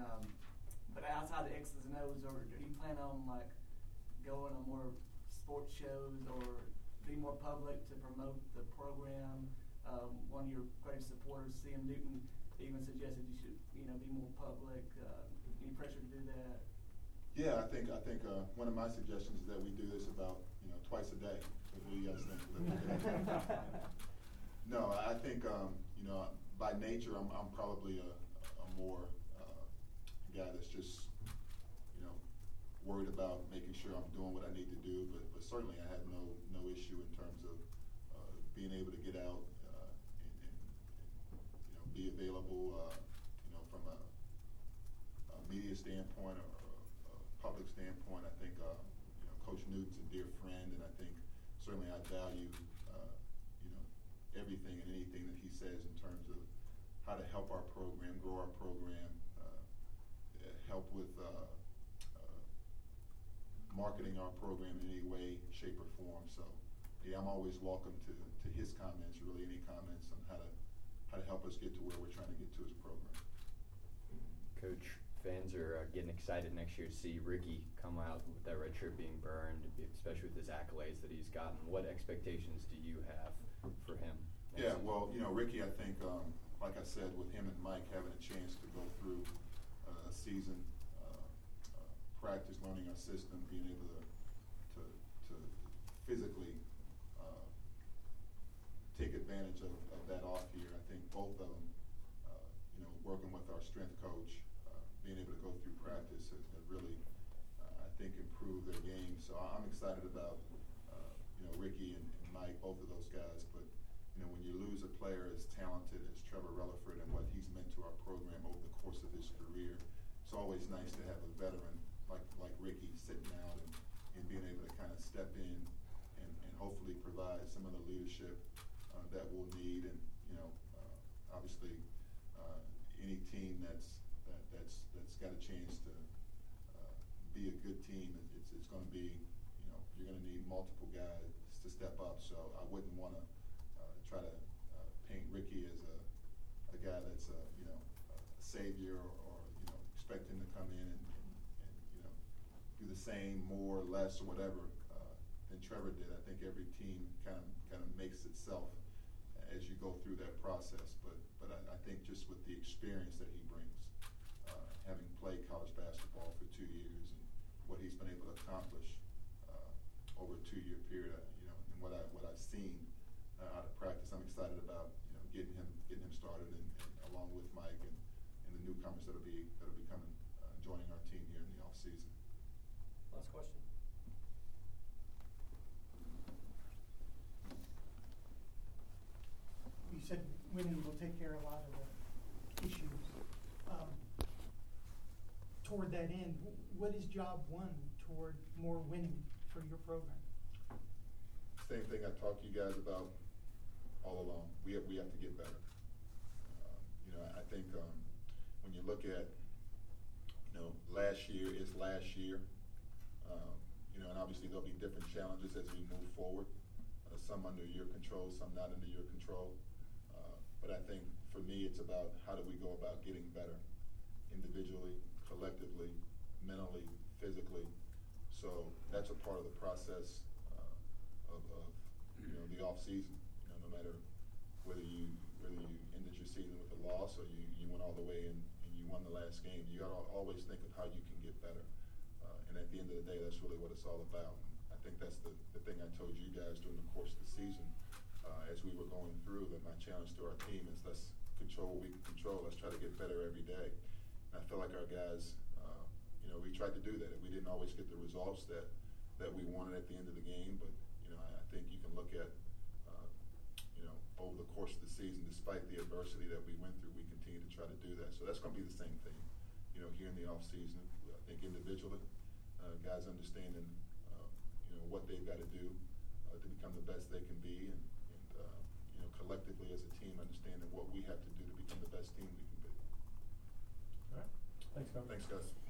um, but outside the X's and O's, or do you plan on like going on more sports shows or be more public to promote the program? Um, one of your greatest supporters, CM Newton, even suggested you should, you know, be more public. Uh, any pressure to do that? Yeah, I think, I think, uh, one of my suggestions is that we do this about, you know, twice a day. What do you guys think? No, I think, um, you know, by nature, I'm, I'm probably a, a more, uh, guy that's just, you know, worried about making sure I'm doing what I need to do, but, but certainly I have no, no issue in terms of, uh, being able to get out, uh, and, and, you know, be available, uh, you know, from a, a media standpoint or a, a public standpoint, I think, uh, you know, Coach Newton's a dear friend, and I think certainly I value, uh, you know, everything and anything that he says in terms of how to help our program, grow our program, uh, uh, help with, uh, uh, marketing our program in any way, shape, or form. So, yeah, I'm always welcome to, to his comments, really any comments on how to, how to help us get to where we're trying to get to as a program. Coach, fans are uh, getting excited next year to see Ricky come out with that red shirt being burned, especially with his accolades that he's gotten. What expectations do you have for him? Yeah, season? well, you know, Ricky, I think, um, like I said, with him and Mike having a chance to go through uh, a season, uh, uh, practice, learning our system, being able to, to, to physically, uh, take advantage of, of that off year. I think both of them, uh, you know, working with our strength coach, uh, being able to go through practice have, have really, uh, I think, improved their game. So I'm excited about, uh, you know, Ricky and, and Mike, both of those guys. But, you know, when you lose a player as talented as Trevor Releford and what he's meant to our program over the course of his career, it's always nice to have a veteran like, like Ricky sitting out and, and being able to kind of step in and, and hopefully provide some of the leadership uh, that we'll need. And, you know, uh, obviously, uh, any team that's, that, that's, that's got a chance to uh, be a good team, it's, it's gonna be, you know, you're gonna need multiple guys to step up. So I wouldn't wanna uh, try to uh, paint Ricky as a, a guy that's a, you know, a savior or, or, you know, expect him to come in and, and, and, you know, do the same, more, or less, or whatever, uh, than Trevor did. I think every team kind of, kind of makes itself as you go through that process. But, but I, I think just with the experience that he brings, uh, having played college basketball for two years and what he's been able to accomplish, uh, over a two-year period, uh, you know, and what I, what I've seen, uh, out of practice, I'm excited about, you know, getting him, getting him started and, and along with Mike and, and the newcomers that'll be, that'll be coming, uh, joining our team here in the off season. Last question. You said women will take care of a lot of the issues. Um, Toward that end, what is job one toward more winning for your program? Same thing I talked to you guys about all along. We have, we have to get better. Um, You know, I I think, um, when you look at, you know, last year is last year. Um, You know, and obviously there'll be different challenges as we move forward. Uh, Some under your control, some not under your control. Uh, But I think for me, it's about how do we go about getting better individually, collectively, mentally, physically. So that's a part of the process uh, of, of, you know, the off-season. You know, no matter whether you, whether you ended your season with a loss or you, you went all the way and, and you won the last game, you gotta always think of how you can get better. Uh, And at the end of the day, that's really what it's all about. And I think that's the, the thing I told you guys during the course of the season, uh, as we were going through, that my challenge to our team is let's control what we can control, let's try to get better every day. I feel like our guys, uh, you know, we tried to do that. We didn't always get the results that, that we wanted at the end of the game, but, you know, I, I think you can look at, uh, you know, over the course of the season, despite the adversity that we went through, we continue to try to do that. So that's gonna be the same thing, you know, here in the off-season. I think individually, uh, guys understanding, uh, you know, what they've gotta do, uh, to become the best they can be and, and, uh, you know, collectively as a team, understanding what we have to do to become the best team we can be. All right. Thanks, Coach. Thanks, guys.